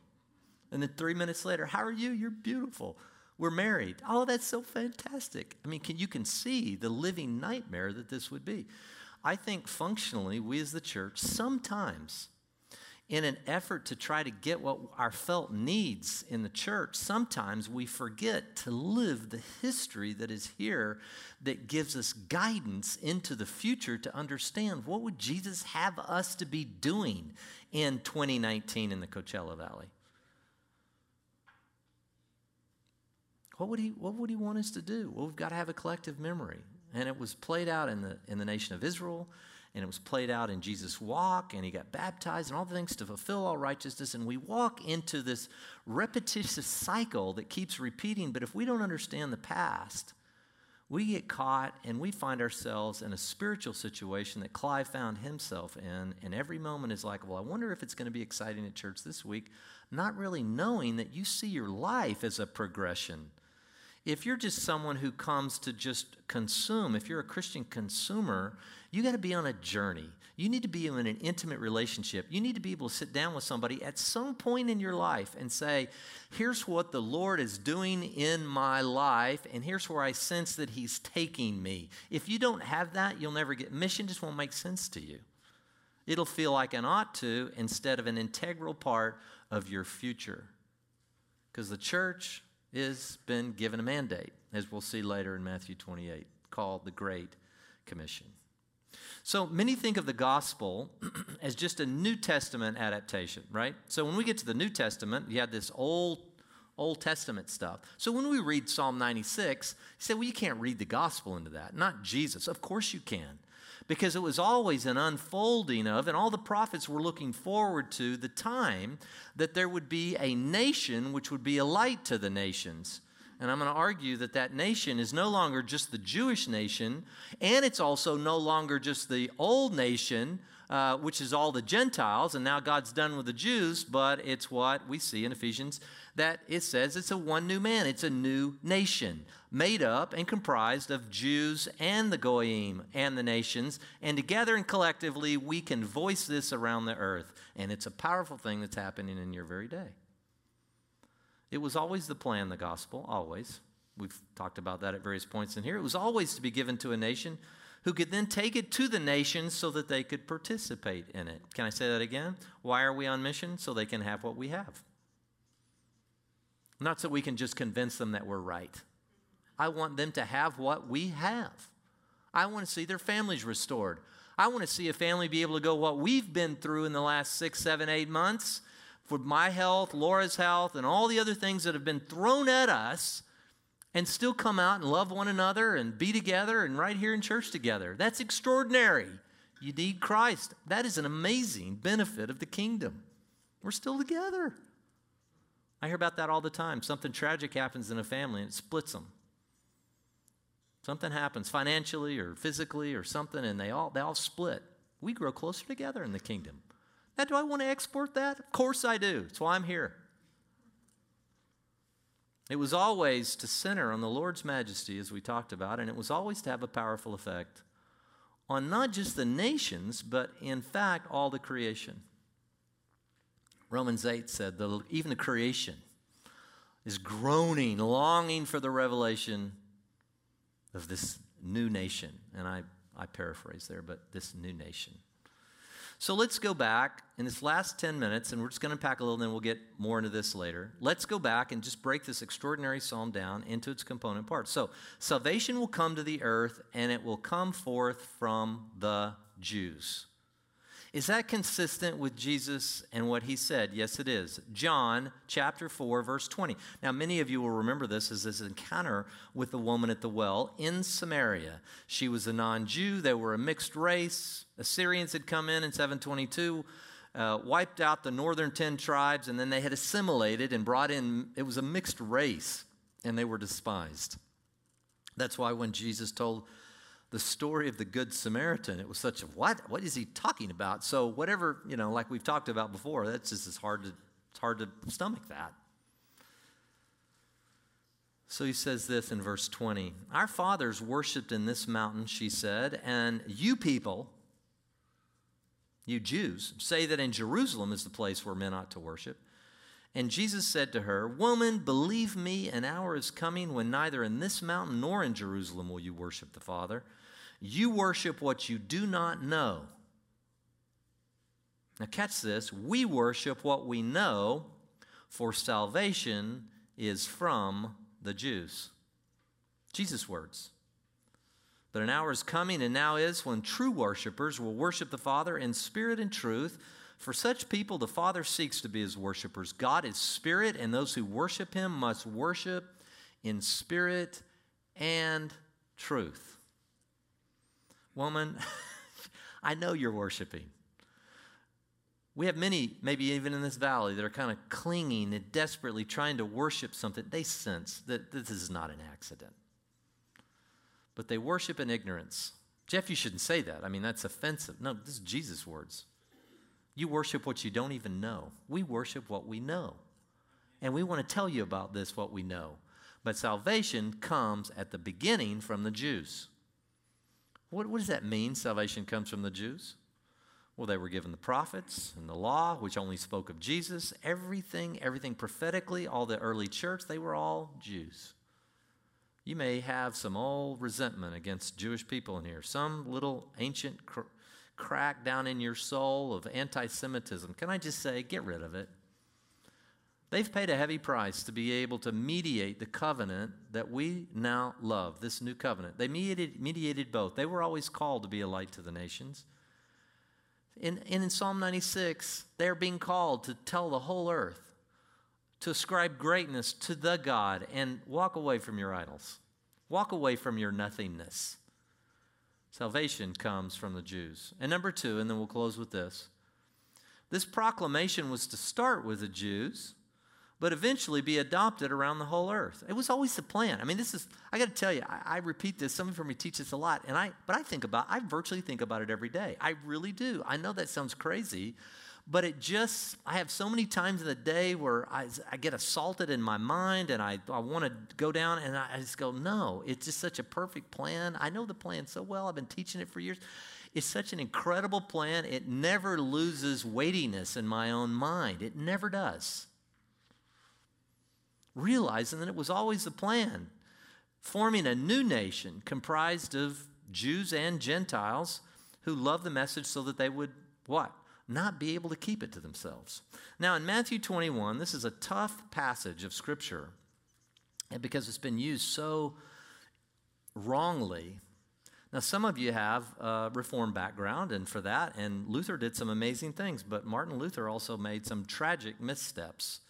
And then three minutes later, how are you? You're beautiful. We're married. Oh, that's so fantastic. I mean, can, you can see the living nightmare that this would be. I think functionally, we as the church, sometimes in an effort to try to get what our felt needs in the church, sometimes we forget to live the history that is here that gives us guidance into the future to understand what would Jesus have us to be doing in 2019 in the Coachella Valley. What would he, what would he want us to do? Well, we've got to have a collective memory. And it was played out in the, in the nation of Israel, and it was played out in Jesus' walk, and he got baptized, and all the things to fulfill all righteousness. And we walk into this repetitious cycle that keeps repeating. But if we don't understand the past, we get caught and we find ourselves in a spiritual situation that Clive found himself in. And every moment is like, well, I wonder if it's going to be exciting at church this week, not really knowing that you see your life as a progression if you're just someone who comes to just consume, if you're a Christian consumer, you got to be on a journey. You need to be in an intimate relationship. You need to be able to sit down with somebody at some point in your life and say, Here's what the Lord is doing in my life, and here's where I sense that He's taking me. If you don't have that, you'll never get mission, just won't make sense to you. It'll feel like an ought to instead of an integral part of your future. Because the church, is been given a mandate, as we'll see later in Matthew 28, called the Great Commission. So many think of the gospel as just a New Testament adaptation, right? So when we get to the New Testament, you have this old Old Testament stuff. So when we read Psalm 96, you say, well, you can't read the gospel into that. Not Jesus. Of course you can because it was always an unfolding of, and all the prophets were looking forward to the time that there would be a nation which would be a light to the nations. And I'm going to argue that that nation is no longer just the Jewish nation, and it's also no longer just the old nation, uh, which is all the Gentiles, and now God's done with the Jews, but it's what we see in Ephesians that it says it's a one new man, it's a new nation made up and comprised of Jews and the Goyim and the nations, and together and collectively we can voice this around the earth. And it's a powerful thing that's happening in your very day. It was always the plan, the gospel, always. We've talked about that at various points in here. It was always to be given to a nation who could then take it to the nations so that they could participate in it. Can I say that again? Why are we on mission? So they can have what we have. Not so we can just convince them that we're right. I want them to have what we have. I want to see their families restored. I want to see a family be able to go what we've been through in the last six, seven, eight months for my health, Laura's health, and all the other things that have been thrown at us and still come out and love one another and be together and right here in church together. That's extraordinary. You need Christ. That is an amazing benefit of the kingdom. We're still together. I hear about that all the time. Something tragic happens in a family and it splits them. Something happens financially or physically or something, and they all, they all split. We grow closer together in the kingdom. Now, do I want to export that? Of course I do. That's why I'm here. It was always to center on the Lord's majesty, as we talked about, and it was always to have a powerful effect on not just the nations, but in fact, all the creation. Romans 8 said, that even the creation is groaning, longing for the revelation of this new nation. And I, I paraphrase there, but this new nation. So let's go back in this last 10 minutes, and we're just going to unpack a little, and then we'll get more into this later. Let's go back and just break this extraordinary psalm down into its component parts. So, salvation will come to the earth, and it will come forth from the Jews. Is that consistent with Jesus and what he said? Yes, it is. John chapter 4, verse 20. Now, many of you will remember this as this encounter with the woman at the well in Samaria. She was a non Jew, they were a mixed race. Assyrians had come in in 722. Uh, wiped out the northern 10 tribes, and then they had assimilated and brought in, it was a mixed race, and they were despised. That's why when Jesus told the story of the Good Samaritan. It was such a what? What is he talking about? So whatever you know, like we've talked about before, that's just hard to it's hard to stomach that. So he says this in verse 20 Our fathers worshipped in this mountain, she said, and you people, you Jews, say that in Jerusalem is the place where men ought to worship. And Jesus said to her, Woman, believe me, an hour is coming when neither in this mountain nor in Jerusalem will you worship the Father. You worship what you do not know. Now, catch this. We worship what we know, for salvation is from the Jews. Jesus' words. But an hour is coming, and now is, when true worshipers will worship the Father in spirit and truth. For such people, the Father seeks to be his worshipers. God is spirit, and those who worship him must worship in spirit and truth. Woman, I know you're worshiping. We have many, maybe even in this valley, that are kind of clinging and desperately trying to worship something. They sense that this is not an accident. But they worship in ignorance. Jeff, you shouldn't say that. I mean, that's offensive. No, this is Jesus' words. You worship what you don't even know. We worship what we know. And we want to tell you about this, what we know. But salvation comes at the beginning from the Jews. What, what does that mean? Salvation comes from the Jews? Well, they were given the prophets and the law, which only spoke of Jesus. Everything, everything prophetically, all the early church, they were all Jews. You may have some old resentment against Jewish people in here, some little ancient cr- crack down in your soul of anti Semitism. Can I just say, get rid of it? They've paid a heavy price to be able to mediate the covenant that we now love, this new covenant. They mediated, mediated both. They were always called to be a light to the nations. In, in Psalm 96, they're being called to tell the whole earth, to ascribe greatness to the God and walk away from your idols. Walk away from your nothingness. Salvation comes from the Jews. And number two, and then we'll close with this this proclamation was to start with the Jews but eventually be adopted around the whole earth. It was always the plan. I mean, this is, I got to tell you, I, I, repeat this. Some of you teach this a lot, and I, but I think about, I virtually think about it every day. I really do. I know that sounds crazy, but it just, I have so many times in the day where I, I get assaulted in my mind and I, I want to go down and I, I just go, no, it's just such a perfect plan. I know the plan so well. I've been teaching it for years. It's such an incredible plan. It never loses weightiness in my own mind. It never does realizing that it was always the plan, forming a new nation comprised of Jews and Gentiles who loved the message so that they would what? Not be able to keep it to themselves. Now, in Matthew 21, this is a tough passage of Scripture because it's been used so wrongly. Now, some of you have a Reformed background, and for that, and Luther did some amazing things, but Martin Luther also made some tragic missteps.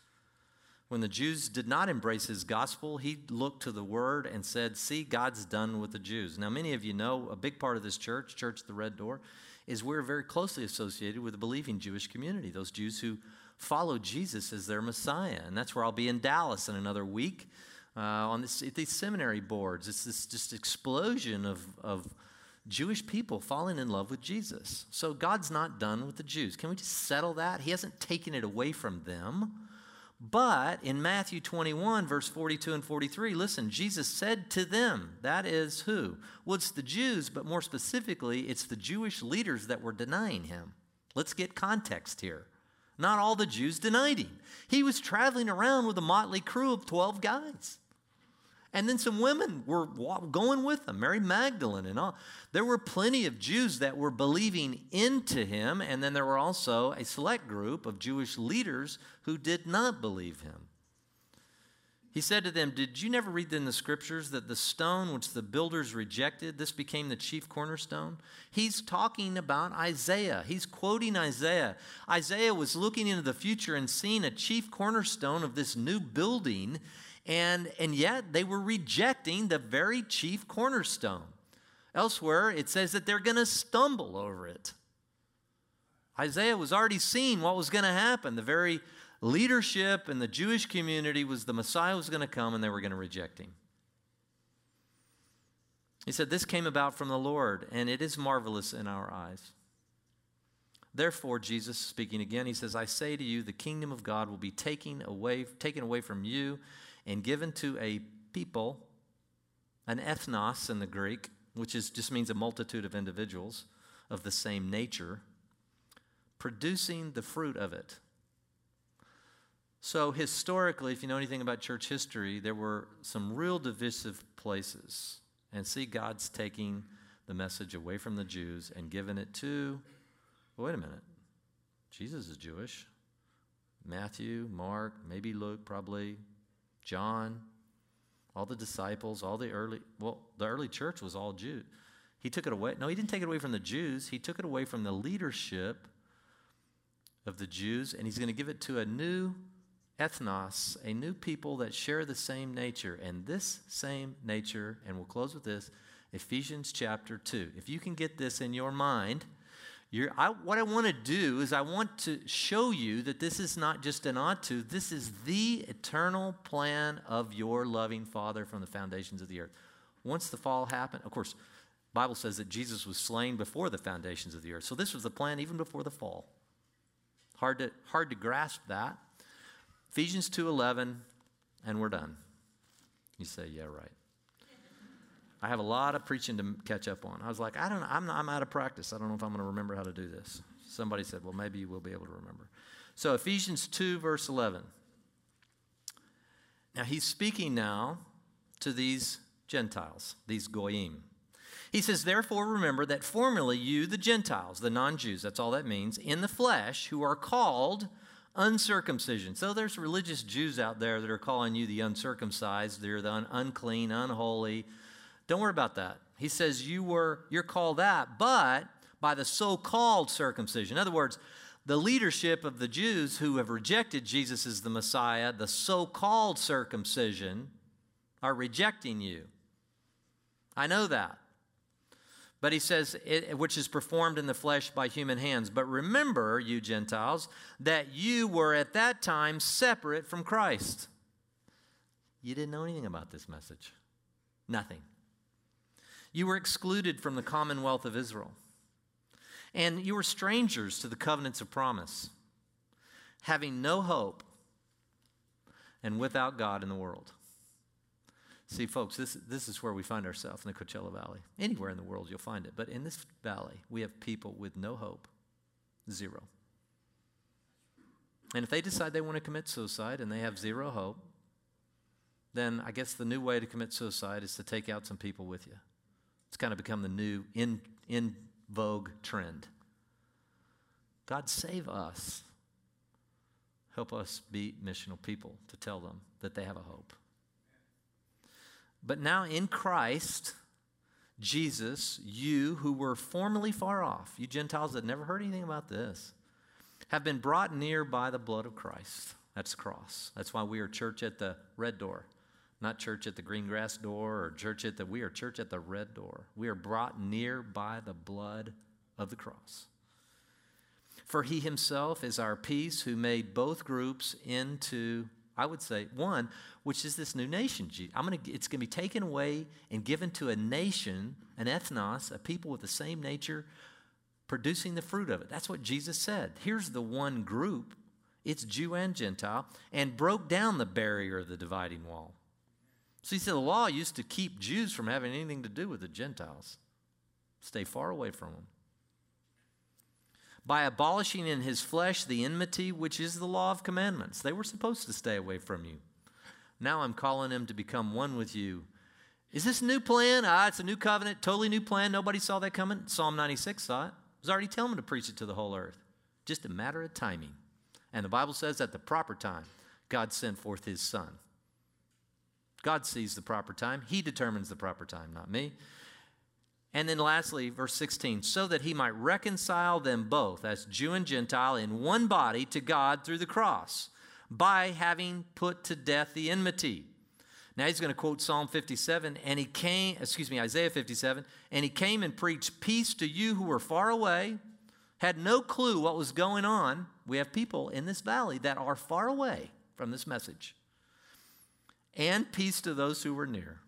When the Jews did not embrace his gospel, he looked to the word and said, See, God's done with the Jews. Now, many of you know a big part of this church, Church the Red Door, is we're very closely associated with the believing Jewish community, those Jews who follow Jesus as their Messiah. And that's where I'll be in Dallas in another week uh, on this, these seminary boards. It's this just explosion of, of Jewish people falling in love with Jesus. So God's not done with the Jews. Can we just settle that? He hasn't taken it away from them But in Matthew 21, verse 42 and 43, listen, Jesus said to them, that is who? Well, it's the Jews, but more specifically, it's the Jewish leaders that were denying him. Let's get context here. Not all the Jews denied him. He was traveling around with a motley crew of 12 guys. And then some women were going with him, Mary Magdalene and all. There were plenty of Jews that were believing into him, and then there were also a select group of Jewish leaders who did not believe him. He said to them, Did you never read in the scriptures that the stone which the builders rejected, this became the chief cornerstone? He's talking about Isaiah. He's quoting Isaiah. Isaiah was looking into the future and seeing a chief cornerstone of this new building and, and yet they were rejecting the very chief cornerstone. Elsewhere, it says that they're going to stumble over it. Isaiah was already seeing what was going to happen. The very leadership in the Jewish community was the Messiah was going to come and they were going to reject him. He said, This came about from the Lord, and it is marvelous in our eyes. Therefore, Jesus speaking again, he says, I say to you, the kingdom of God will be taken away, taken away from you and given to a people, an ethnos in the Greek, which is, just means a multitude of individuals of the same nature, producing the fruit of it. So, historically, if you know anything about church history, there were some real divisive places. And see, God's taking the message away from the Jews and giving it to, well, wait a minute, Jesus is Jewish. Matthew, Mark, maybe Luke, probably, John, all the disciples, all the early, well, the early church was all Jew. He took it away. No, he didn't take it away from the Jews. He took it away from the leadership of the Jews, and he's going to give it to a new ethnos, a new people that share the same nature. And this same nature, and we'll close with this Ephesians chapter 2. If you can get this in your mind, I, what I want to do is I want to show you that this is not just an ought to, this is the eternal plan of your loving Father from the foundations of the earth. Once the fall happened, of course, Bible says that Jesus was slain before the foundations of the earth. So this was the plan even before the fall. Hard to, hard to grasp that. Ephesians 2.11, and we're done. You say, yeah, right. I have a lot of preaching to catch up on. I was like, I don't know, I'm, not, I'm out of practice. I don't know if I'm going to remember how to do this. Somebody said, well, maybe you will be able to remember. So, Ephesians 2, verse 11. Now, he's speaking now to these Gentiles, these Goyim. He says, Therefore, remember that formerly you, the Gentiles, the non Jews, that's all that means, in the flesh, who are called uncircumcision. So there's religious Jews out there that are calling you the uncircumcised. They're the un- unclean, unholy, don't worry about that. He says you were you're called that, but by the so-called circumcision. In other words, the leadership of the Jews who have rejected Jesus as the Messiah, the so-called circumcision, are rejecting you. I know that. But he says, it, which is performed in the flesh by human hands. But remember, you Gentiles, that you were at that time separate from Christ. You didn't know anything about this message. Nothing. You were excluded from the commonwealth of Israel. And you were strangers to the covenants of promise, having no hope and without God in the world. See, folks, this, this is where we find ourselves in the Coachella Valley. Anywhere in the world, you'll find it. But in this valley, we have people with no hope, zero. And if they decide they want to commit suicide and they have zero hope, then I guess the new way to commit suicide is to take out some people with you. It's kind of become the new in, in vogue trend. God, save us. Help us be missional people to tell them that they have a hope. But now in Christ, Jesus, you who were formerly far off, you Gentiles that never heard anything about this, have been brought near by the blood of Christ. That's the cross. That's why we are church at the red door. Not church at the green grass door or church at the, we are church at the red door. We are brought near by the blood of the cross. For he himself is our peace who made both groups into, I would say, one, which is this new nation. I'm gonna, it's going to be taken away and given to a nation, an ethnos, a people with the same nature, producing the fruit of it. That's what Jesus said. Here's the one group it's Jew and Gentile, and broke down the barrier of the dividing wall. So he said the law used to keep Jews from having anything to do with the Gentiles, stay far away from them. By abolishing in his flesh the enmity, which is the law of commandments, they were supposed to stay away from you. Now I'm calling them to become one with you. Is this a new plan? Ah, it's a new covenant, totally new plan. Nobody saw that coming. Psalm 96 saw it. It was already telling them to preach it to the whole earth. Just a matter of timing. And the Bible says at the proper time, God sent forth his son. God sees the proper time. He determines the proper time, not me. And then lastly, verse 16, so that he might reconcile them both, as Jew and Gentile, in one body to God through the cross, by having put to death the enmity. Now he's going to quote Psalm 57, and he came, excuse me, Isaiah 57, and he came and preached peace to you who were far away, had no clue what was going on. We have people in this valley that are far away from this message and peace to those who were near.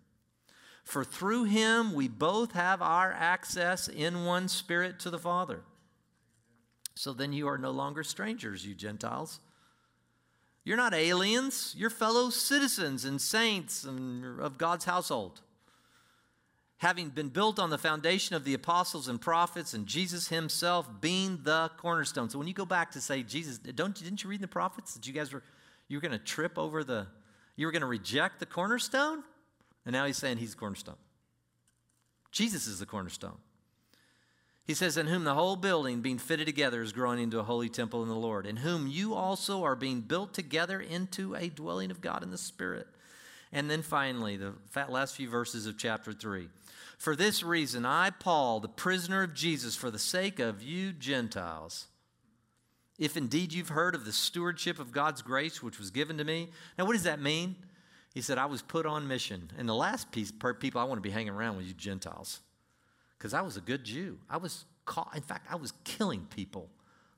For through him we both have our access in one spirit to the Father. So then you are no longer strangers, you Gentiles. You're not aliens, you're fellow citizens and saints of God's household. Having been built on the foundation of the apostles and prophets, and Jesus himself being the cornerstone. So when you go back to say Jesus, don't didn't you read in the prophets that you guys were you were going to trip over the you were going to reject the cornerstone? And now he's saying he's the cornerstone. Jesus is the cornerstone. He says, In whom the whole building being fitted together is growing into a holy temple in the Lord, in whom you also are being built together into a dwelling of God in the Spirit. And then finally, the last few verses of chapter 3. For this reason, I, Paul, the prisoner of Jesus, for the sake of you Gentiles, if indeed you've heard of the stewardship of God's grace which was given to me. Now, what does that mean? He said, I was put on mission. And the last piece, people I want to be hanging around with you Gentiles, because I was a good Jew. I was caught, in fact, I was killing people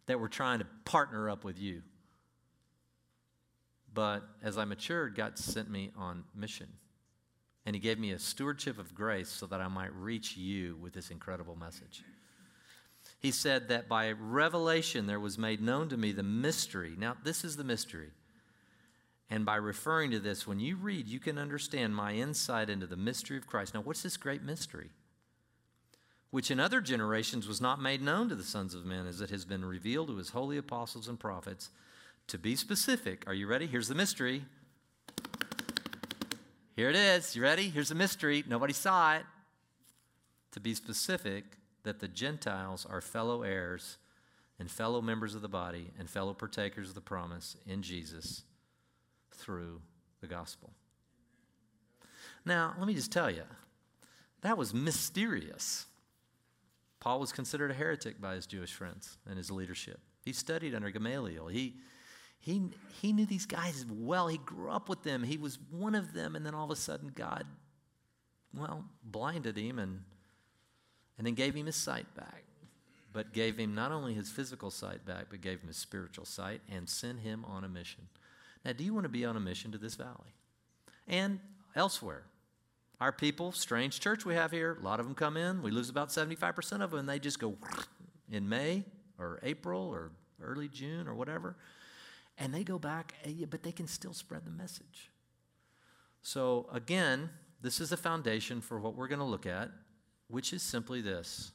that were trying to partner up with you. But as I matured, God sent me on mission. And He gave me a stewardship of grace so that I might reach you with this incredible message he said that by revelation there was made known to me the mystery. Now, this is the mystery. And by referring to this, when you read, you can understand my insight into the mystery of Christ. Now, what's this great mystery? Which in other generations was not made known to the sons of men, as it has been revealed to his holy apostles and prophets. To be specific, are you ready? Here's the mystery. Here it is. You ready? Here's the mystery. Nobody saw it. To be specific, that the Gentiles are fellow heirs and fellow members of the body and fellow partakers of the promise in Jesus through the gospel. Now, let me just tell you, that was mysterious. Paul was considered a heretic by his Jewish friends and his leadership. He studied under Gamaliel. He, he, he knew these guys well. He grew up with them. He was one of them. And then all of a sudden, God, well, blinded him and and then gave him his sight back, but gave him not only his physical sight back, but gave him his spiritual sight and sent him on a mission. Now, do you want to be on a mission to this valley and elsewhere? Our people, strange church we have here, a lot of them come in. We lose about 75% of them, and they just go in May or April or early June or whatever. And they go back, eh, but they can still spread the message. So, again, this is a foundation for what we're going to look at which is simply this.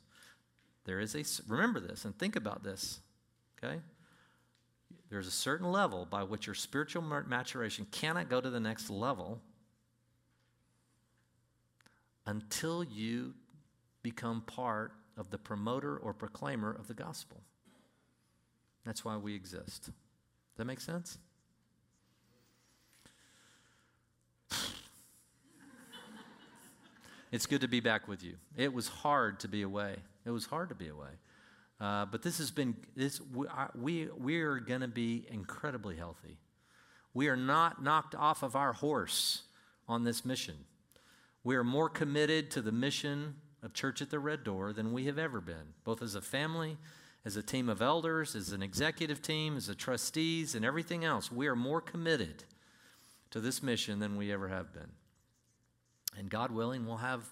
There is a, remember this and think about this, okay? There's a certain level by which your spiritual maturation cannot go to the next level until you become part of the promoter or proclaimer of the gospel. That's why we exist. Does that make sense? It's good to be back with you. It was hard to be away. It was hard to be away. Uh, but this has been, this, we, we, we are going to be incredibly healthy. We are not knocked off of our horse on this mission. We are more committed to the mission of Church at the Red Door than we have ever been, both as a family, as a team of elders, as an executive team, as a trustees, and everything else. We are more committed to this mission than we ever have been. And God willing, we'll have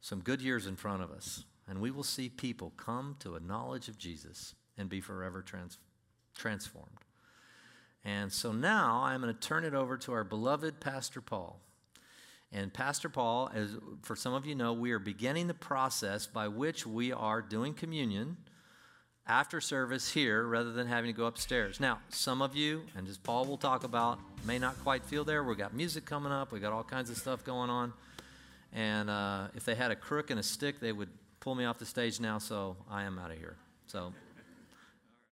some good years in front of us. And we will see people come to a knowledge of Jesus and be forever trans- transformed. And so now I'm going to turn it over to our beloved Pastor Paul. And Pastor Paul, as for some of you know, we are beginning the process by which we are doing communion after service here rather than having to go upstairs. Now, some of you, and as Paul will talk about, may not quite feel there. We've got music coming up, we've got all kinds of stuff going on. And uh, if they had a crook and a stick, they would pull me off the stage now, so I am out of here. So